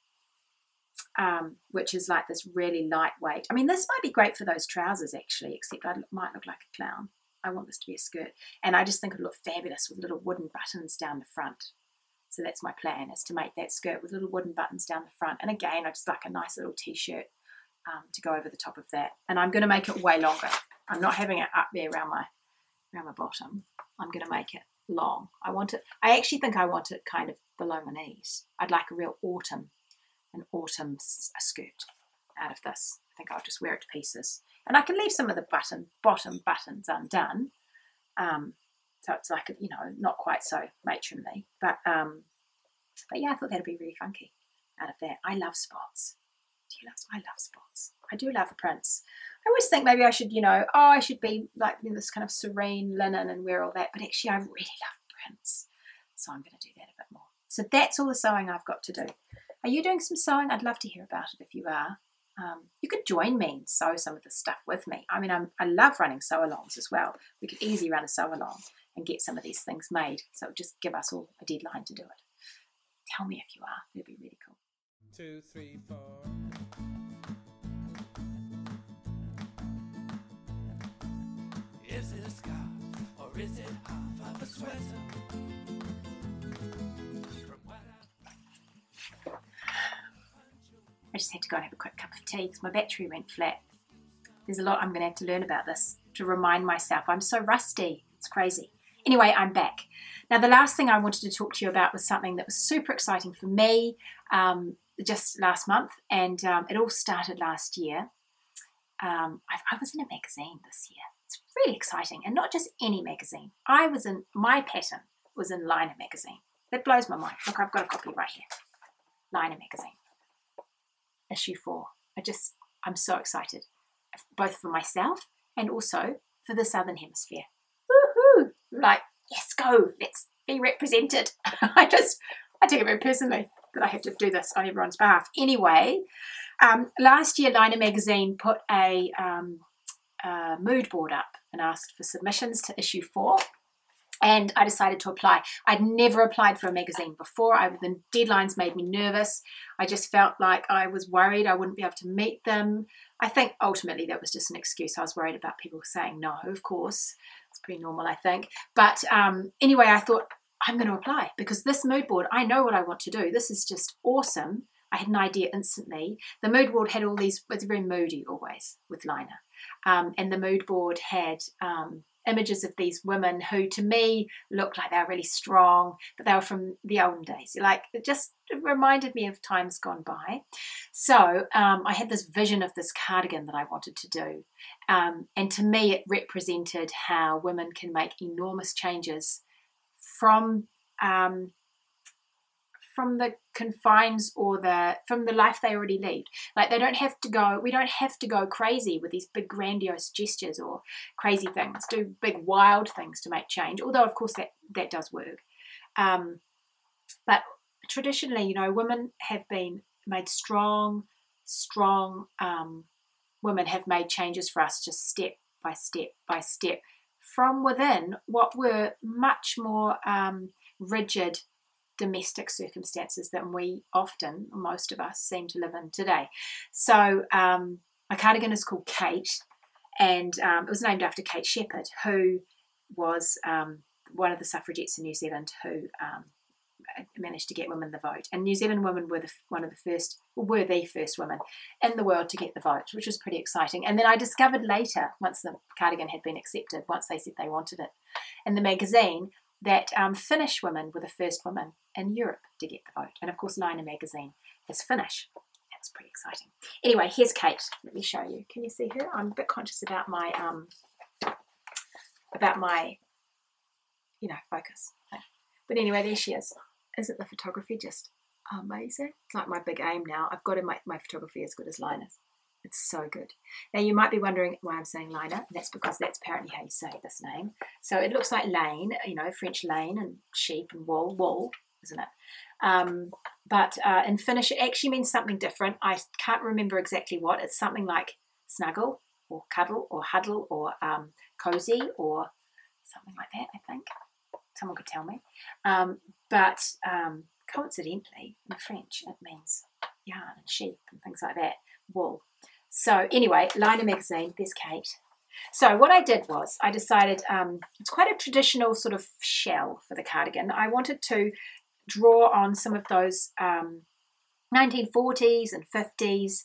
um, which is like this really lightweight. I mean, this might be great for those trousers actually, except I might look like a clown. I want this to be a skirt, and I just think it'll look fabulous with little wooden buttons down the front. So that's my plan: is to make that skirt with little wooden buttons down the front. And again, I just like a nice little t-shirt um, to go over the top of that. And I'm going to make it way longer. I'm not having it up there around my around my bottom. I'm going to make it long. I want it. I actually think I want it kind of below my knees. I'd like a real autumn an autumn skirt out of this. I think I'll just wear it to pieces. And I can leave some of the button bottom buttons undone. Um, so it's like, you know, not quite so matronly. But, um, but yeah, I thought that'd be really funky out of that. I love spots. I love spots. I do love prints. I always think maybe I should, you know, oh, I should be like this kind of serene linen and wear all that. But actually, I really love prints. So I'm going to do that a bit more. So that's all the sewing I've got to do. Are you doing some sewing? I'd love to hear about it if you are. Um, you could join me and sew some of the stuff with me. I mean, I'm, i love running sew alongs as well. We could easily run a sew along and get some of these things made. So just give us all a deadline to do it. Tell me if you are. It'd be really two, three, four. Is it a scarf or is it half of a sweater? I just had to go and have a quick cup of tea because my battery went flat. There's a lot I'm going to have to learn about this to remind myself. I'm so rusty. It's crazy. Anyway, I'm back. Now, the last thing I wanted to talk to you about was something that was super exciting for me. Um, just last month, and um, it all started last year. Um, I, was in a magazine this year. It's really exciting, and not just any magazine. I was in my pattern was in Laine magazine. That blows my mind. Look, I've got a copy right here. Laine magazine, issue four. I just, I'm so excited, both for myself and also for the Southern Hemisphere. Woohoo! Like, yes, go, let's be represented. I just, I take it very personally that I have to do this on everyone's behalf. Anyway, um, last year, Laine magazine put a, um, a mood board up and asked for submissions to issue four and I decided to apply. I'd never applied for a magazine before. I, the deadlines made me nervous. I just felt like I was worried I wouldn't be able to meet them. I think ultimately that was just an excuse. I was worried about people saying no, of course. It's pretty normal, I think. But um, anyway, I thought I'm going to apply because this mood board, I know what I want to do. This is just awesome. I had an idea instantly. The mood board had all these, it's very moody always with Laine. Um, and the mood board had um, images of these women who to me looked like they were really strong, but they were from the olden days. Like it just reminded me of times gone by. So um, I had this vision of this cardigan that I wanted to do. Um, and to me, it represented how women can make enormous changes from um, from the confines or the from the life they already lead like they don't have to go we don't have to go crazy with these big grandiose gestures or crazy things do big wild things to make change although of course that that does work. Um, but traditionally you know women have been made strong strong um, women have made changes for us just step by step by step from within what were much more um, rigid domestic circumstances than we often, most of us, seem to live in today. So, um, my cardigan is called Kate, and um, it was named after Kate Sheppard, who was um, one of the suffragettes in New Zealand who um, managed to get women the vote. And New Zealand women were the, one of the first, were the first women in the world to get the vote, which was pretty exciting. And then I discovered later, once the cardigan had been accepted, once they said they wanted it, in the magazine that um, Finnish women were the first women in Europe to get the vote. And of course, Laine magazine is Finnish. That's pretty exciting. Anyway, here's Kate. Let me show you. Can you see her? I'm a bit conscious about my um, about my you know focus. But anyway, there she is. Isn't the photography just amazing? It's like my big aim now. I've got in my, my photography as good as Laine's. It's so good. Now you might be wondering why I'm saying Laine. That's because that's apparently how you say this name. So it looks like lane, you know, French lane and sheep and wool, wool, isn't it? Um, but uh, in Finnish, it actually means something different. I can't remember exactly what. It's something like snuggle or cuddle or huddle or um, cozy or something like that, I think. Someone could tell me. Um, but um, coincidentally, in French, it means yarn and sheep and things like that, wool. So anyway, Laine magazine, there's Kate. So what I did was I decided um, it's quite a traditional sort of shell for the cardigan. I wanted to draw on some of those um, 1940s and 50s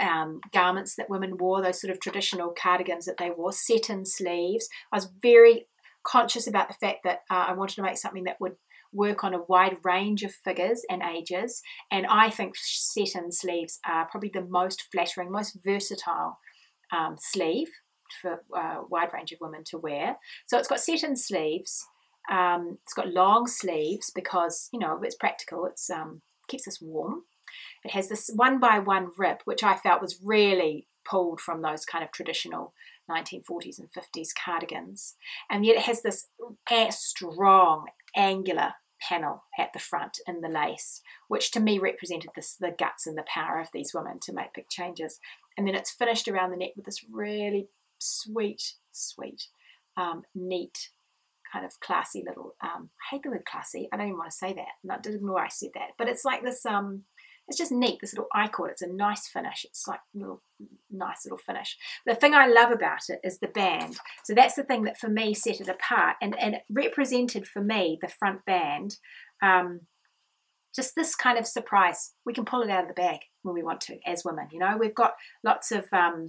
um, garments that women wore, those sort of traditional cardigans that they wore, set in sleeves. I was very conscious about the fact that uh, I wanted to make something that would work on a wide range of figures and ages. And I think set in sleeves are probably the most flattering, most versatile um, sleeve for a uh, wide range of women to wear. So it's got set in sleeves. Um, it's got long sleeves because you know it's practical. It's um, keeps us warm. It has this one by one rib, which I felt was really pulled from those kind of traditional 1940s and 50s cardigans. And yet it has this strong, angular panel at the front in the lace, which to me represented this, the guts and the power of these women to make big changes. And then it's finished around the neck with this really sweet, sweet, um, neat, kind of classy little. Um, I hate the word classy. I don't even want to say that. No, did ignore I said that. But it's like this. Um, it's just neat. This little I-cord. It's a nice finish. It's like little nice little finish. The thing I love about it is the band. So that's the thing that for me set it apart and, and it represented for me the front band. Um, just this kind of surprise. We can pull it out of the bag. when we want to as women. You know, we've got lots of um,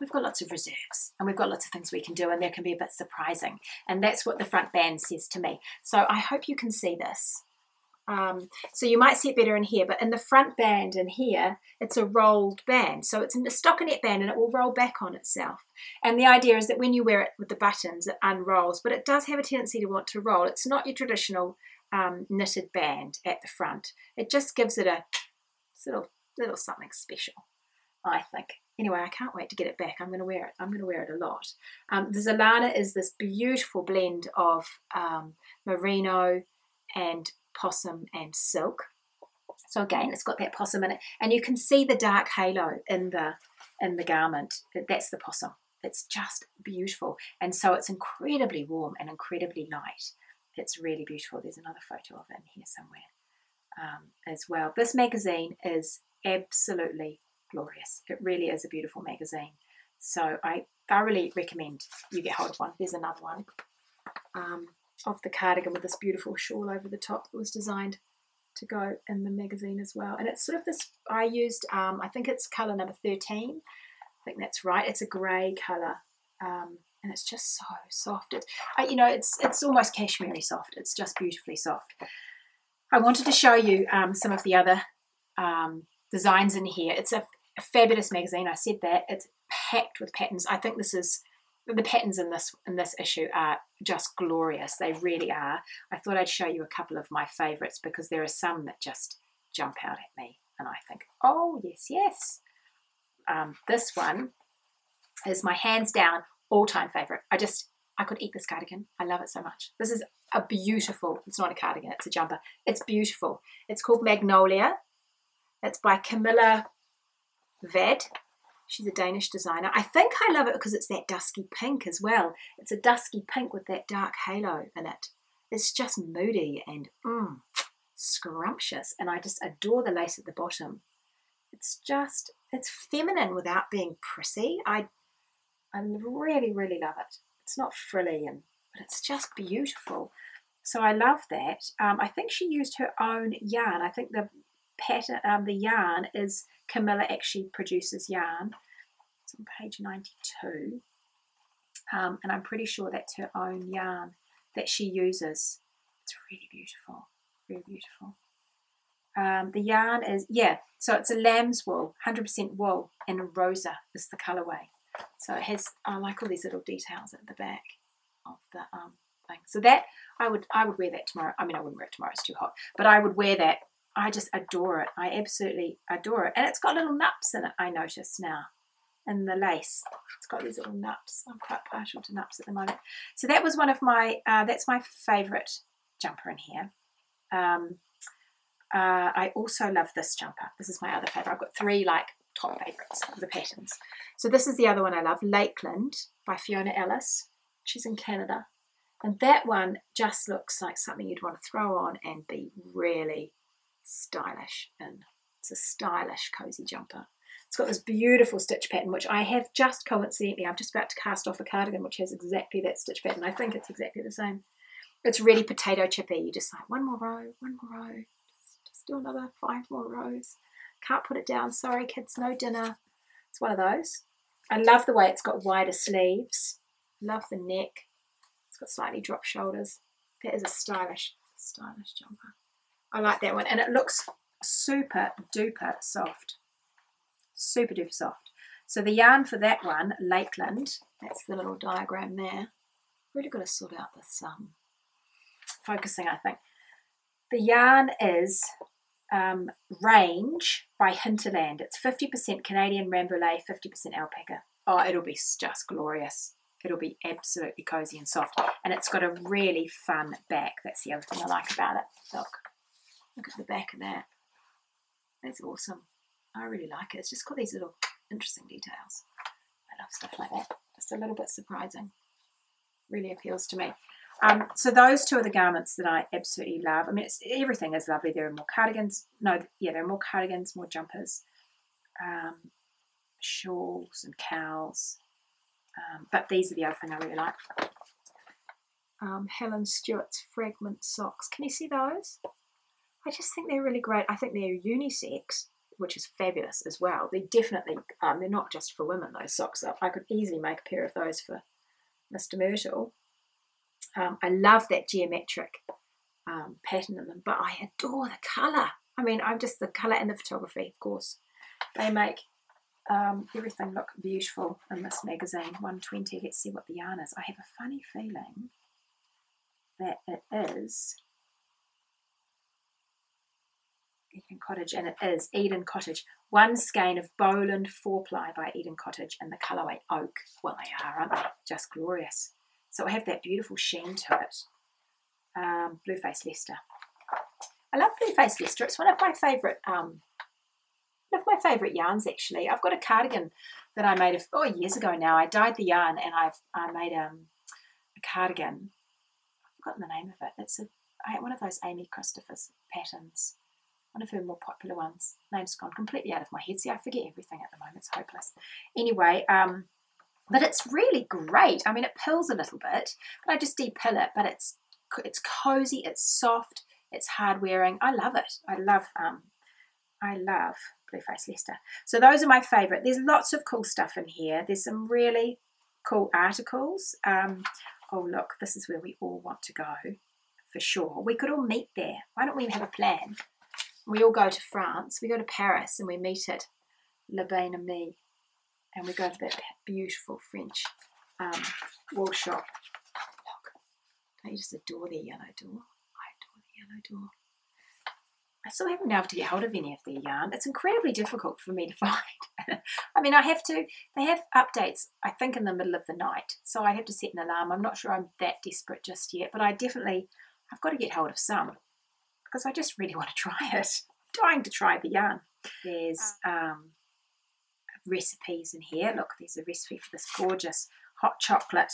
we've got lots of reserves and we've got lots of things we can do and they can be a bit surprising. And that's what the front band says to me. So I hope you can see this. Um, so you might see it better in here, but in the front band in here, it's a rolled band. So it's a stockinette band and it will roll back on itself. And the idea is that when you wear it with the buttons, it unrolls, but it does have a tendency to want to roll. It's not your traditional um, knitted band at the front. It just gives it a little, little something special, I think. Anyway, I can't wait to get it back. I'm going to wear it. I'm going to wear it a lot. Um, the Zealana is this beautiful blend of um, merino and possum and silk. So again, it's got that possum in it, and you can see the dark halo in the in the garment. That's the possum. It's just beautiful, and so it's incredibly warm and incredibly light. It's really beautiful. There's another photo of it in here somewhere um, as well. This magazine is absolutely glorious. It really is a beautiful magazine. So I thoroughly recommend you get hold of one. There's another one. Um, of the cardigan with this beautiful shawl over the top that was designed to go in the magazine as well. And it's sort of this, I used, um, I think it's colour number 13. I think that's right. It's a grey colour. Um, and it's just so soft. It, uh, you know, it's it's almost cashmere soft. It's just beautifully soft. I wanted to show you um, some of the other um, designs in here. It's a fabulous magazine. I said that. It's packed with patterns. I think this is the patterns in this in this issue are just glorious. They really are. I thought I'd show you a couple of my favourites because there are some that just jump out at me, and I think, oh yes, yes. Um, this one is my hands down all time favourite. I just I could eat this cardigan. I love it so much. This is a beautiful. It's not a cardigan. It's a jumper. It's beautiful. It's called Magnolia. It's by Camilla Vad She's a Danish designer. I think I love it because it's that dusky pink as well. It's a dusky pink with that dark halo in it. It's just moody and mm, scrumptious. And I just adore the lace at the bottom. It's just, it's feminine without being prissy. I, I really, really love it. It's not frilly, and but it's just beautiful. So I love that. Um, I think she used her own yarn. I think the pattern, um, the yarn is Camilla actually produces yarn. It's on page 92. Um, and I'm pretty sure that's her own yarn that she uses. It's really beautiful, really beautiful. Um, the yarn is, yeah, so it's a lamb's wool, 100% wool, and rosa is the colorway. So it has, I like all these little details at the back of the um, thing. So that, I would I would wear that tomorrow. I mean, I wouldn't wear it tomorrow, it's too hot. But I would wear that I just adore it. I absolutely adore it. And it's got little nupps in it, I notice now. In the lace, it's got these little nupps. I'm quite partial to nupps at the moment. So that was one of my, uh, that's my favourite jumper in here. Um, uh, I also love this jumper. This is my other favourite. I've got three like top favourites of the patterns. So this is the other one I love, Lakeland by Fiona Ellis. She's in Canada. And that one just looks like something you'd want to throw on and be really stylish and it's a stylish cozy jumper. It's got this beautiful stitch pattern, which I have just coincidentally, I'm just about to cast off a cardigan which has exactly that stitch pattern. I think it's exactly the same. It's really potato chippy. You just like one more row, one more row, just, just do another five more rows. Can't put it down. Sorry, kids, no dinner. It's one of those. I love the way it's got wider sleeves. Love the neck. It's got slightly dropped shoulders. That is a stylish, stylish jumper. I like that one. And it looks super duper soft. Super duper soft. So the yarn for that one, Lakeland, that's the little diagram there. Really got to sort out this um, focusing, I think. The yarn is um, Range by Hinterland. It's 50% Canadian Rambouillet, 50% alpaca. Oh, it'll be just glorious. It'll be absolutely cozy and soft. And it's got a really fun back. That's the other thing I like about it. Look. Look at the back of that. That's awesome. I really like it. It's just got these little interesting details. I love stuff like that. Just a little bit surprising. Really appeals to me. Um, so those two are the garments that I absolutely love. I mean, everything is lovely. There are more cardigans. No, yeah, there are more cardigans, more jumpers, um, shawls and cowls. Um, but these are the other thing I really like. Um, Helen Stewart's fragment socks. Can you see those? I just think they're really great. I think they're unisex, which is fabulous as well. They definitely um, they're not just for women. Those socks I could easily make a pair of those for Mr. Myrtle. Um, I love that geometric um, pattern in them, but I adore the colour. I mean, I'm just the colour and the photography, of course. They make um, everything look beautiful in this magazine. 120. Let's see what the yarn is. I have a funny feeling that it is Eden Cottage, and it is Eden Cottage. One skein of Bowland 4 ply by Eden Cottage and the colourway Oak. Well, they are, aren't they? Just glorious. So I have that beautiful sheen to it. Um, Blueface Leicester. I love Blueface Leicester. It's one of my favourite um, one of my favourite yarns actually. I've got a cardigan that I made a, oh years ago now. I dyed the yarn and I've I made um, a cardigan. I've forgotten the name of it. It's a one of those Amy Christoffers patterns one of her more popular ones. Name's gone completely out of my head. See, I forget everything at the moment. It's hopeless. Anyway, um, but it's really great. I mean, it pills a little bit, but I just depill it. But it's it's cozy, it's soft, it's hard wearing. I love it. I love um, I love Blueface Leicester. So those are my favourite. There's lots of cool stuff in here. There's some really cool articles. Um, oh look, this is where we all want to go for sure. We could all meet there. Why don't we have a plan? We all go to France. We go to Paris and we meet at La Bien Aimée, and we go to that beautiful French um, wool shop. Look, I just adore the yellow door. I adore the yellow door. I still haven't been able to get hold of any of their yarn. It's incredibly difficult for me to find. I mean, I have to, they have updates, I think, in the middle of the night. So I have to set an alarm. I'm not sure I'm that desperate just yet, but I definitely, I've got to get hold of some because I just really want to try it. I'm dying to try the yarn. There's um, recipes in here. Look, there's a recipe for this gorgeous hot chocolate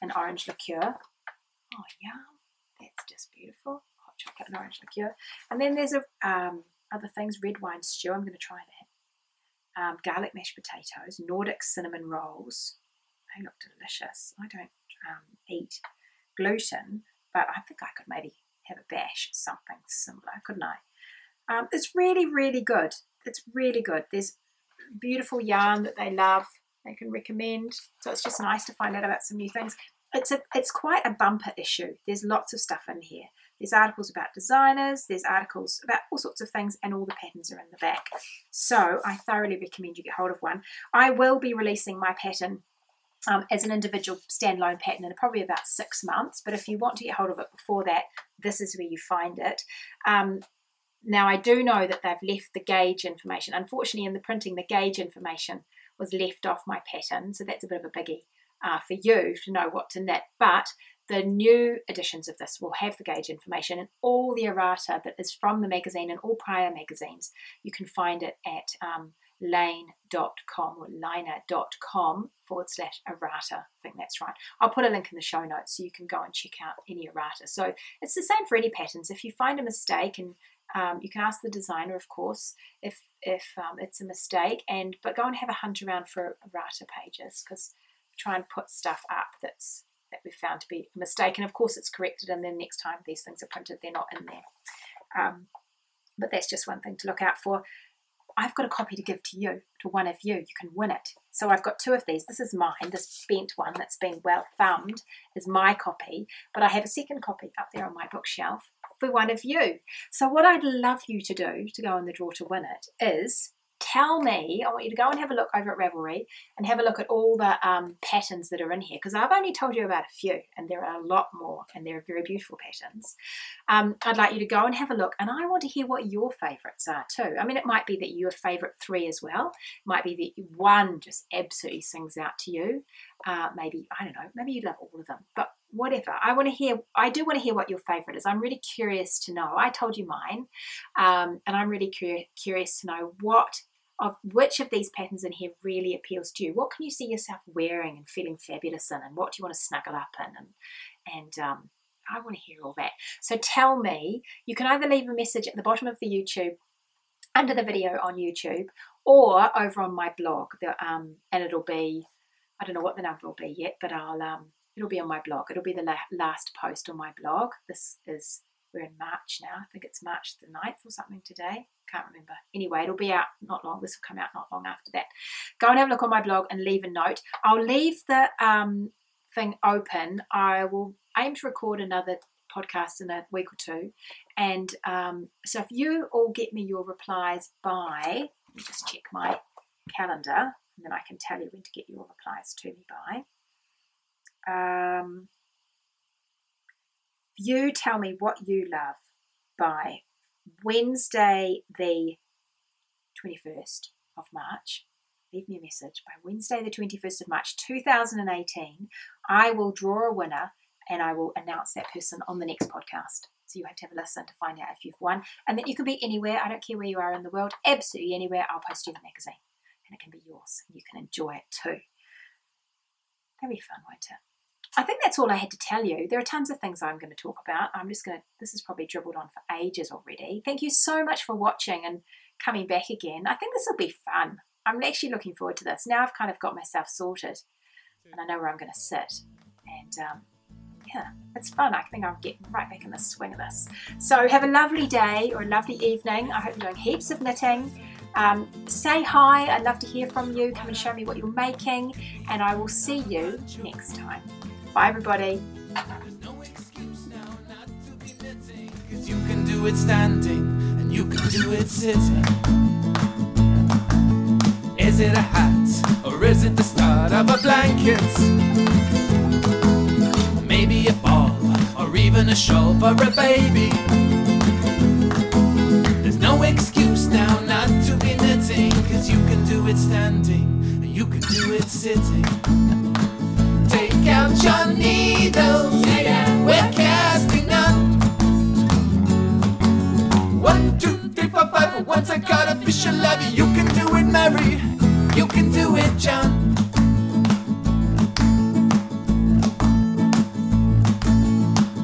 and orange liqueur. Oh, yum. That's just beautiful. Hot chocolate and orange liqueur. And then there's a, um, other things, red wine stew. I'm going to try that. Um, garlic mashed potatoes, Nordic cinnamon rolls. They look delicious. I don't um, eat gluten, but I think I could maybe have a bash, at something similar, couldn't I? Um, it's really, really good. It's really good. There's beautiful yarn that they love. They can recommend. So it's just nice to find out about some new things. It's a it's quite a bumper issue. There's lots of stuff in here. There's articles about designers, there's articles about all sorts of things, and all the patterns are in the back. So I thoroughly recommend you get hold of one. I will be releasing my pattern um, as an individual standalone pattern in probably about six months. But if you want to get hold of it before that, this is where you find it. Um, now, I do know that they've left the gauge information. Unfortunately, in the printing, the gauge information was left off my pattern, so that's a bit of a biggie uh, for you to know what to knit. But the new editions of this will have the gauge information and all the errata that is from the magazine and all prior magazines. You can find it at um, lane.com or liner.com forward slash errata. I think that's right. I'll put a link in the show notes so you can go and check out any errata. So it's the same for any patterns. If you find a mistake and um, you can ask the designer, of course, if if um, it's a mistake, and but go and have a hunt around for errata pages because try and put stuff up that's that we found to be a mistake, and of course it's corrected, and then next time these things are printed, they're not in there. Um, but that's just one thing to look out for. I've got a copy to give to you, to one of you. You can win it. So I've got two of these. This is mine. This bent one that's been well thumbed is my copy, but I have a second copy up there on my bookshelf for one of you. So what I'd love you to do to go in the draw to win it is tell me, I want you to go and have a look over at Ravelry and have a look at all the um, patterns that are in here because I've only told you about a few and there are a lot more and they're very beautiful patterns. Um, I'd like you to go and have a look and I want to hear what your favourites are too. I mean, it might be that your favourite three as well. It might be that one just absolutely sings out to you. Uh, maybe, I don't know, maybe you love all of them. But whatever. I want to hear, I do want to hear what your favorite is. I'm really curious to know. I told you mine, um, and I'm really cur- curious to know what of which of these patterns in here really appeals to you. What can you see yourself wearing and feeling fabulous in, and what do you want to snuggle up in? And, and um, I want to hear all that. So tell me, you can either leave a message at the bottom of the YouTube, under the video on YouTube, or over on my blog. The, um, and it'll be, I don't know what the number will be yet, but I'll um, it'll be on my blog. It'll be the la- last post on my blog. This is we're in March now. I think it's March the 9th or something today. Can't remember. Anyway, it'll be out not long. This will come out not long after that. Go and have a look on my blog and leave a note. I'll leave the um, thing open. I will aim to record another podcast in a week or two. And um, so if you all get me your replies by, let me just check my calendar and then I can tell you when to get your replies to me by. Um, you tell me what you love by Wednesday, the 21st of March. Leave me a message by Wednesday, the 21st of March 2018. I will draw a winner and I will announce that person on the next podcast. So you have to have a listen to find out if you've won. And then you can be anywhere. I don't care where you are in the world, absolutely anywhere. I'll post you the magazine and it can be yours. You can enjoy it too. That'd be fun, won't it? I think that's all I had to tell you. There are tons of things I'm going to talk about. I'm just going to, this is probably dribbled on for ages already. Thank you so much for watching and coming back again. I think this will be fun. I'm actually looking forward to this. Now I've kind of got myself sorted and I know where I'm going to sit. And um, yeah, it's fun. I think I'll get right back in the swing of this. So have a lovely day or a lovely evening. I hope you're doing heaps of knitting. Um, say hi. I'd love to hear from you. Come and show me what you're making. And I will see you next time. Bye, everybody. It standing and you can do it sitting. Is it a hat or is it the start of a blanket? Maybe a ball or even a shawl for a baby. There's no excuse now not to be knitting. Cause you can do it standing and you can do it sitting. Out your needles. We're casting on. One, two, three, four, five. Once I got a official love you can do it, Mary. You can do it, John.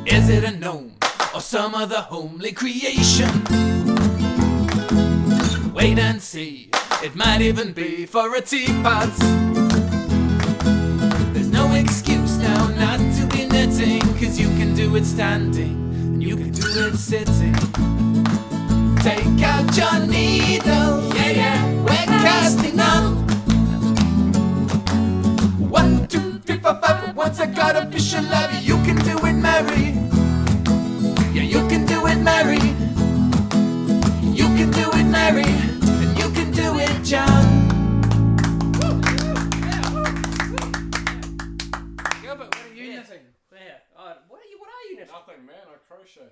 Is it a gnome or some other homely creation? Wait and see. It might even be for a teapot. Do it standing and you can do it sitting. Take out your needle, yeah, yeah, we're casting on. One, two, three, four, five, once I got official love you, you can do it, Mary. Yeah, you can do it, Mary. You can do it, Mary, and you can do it, John. What are you what are you? Nothing, man. I crochet.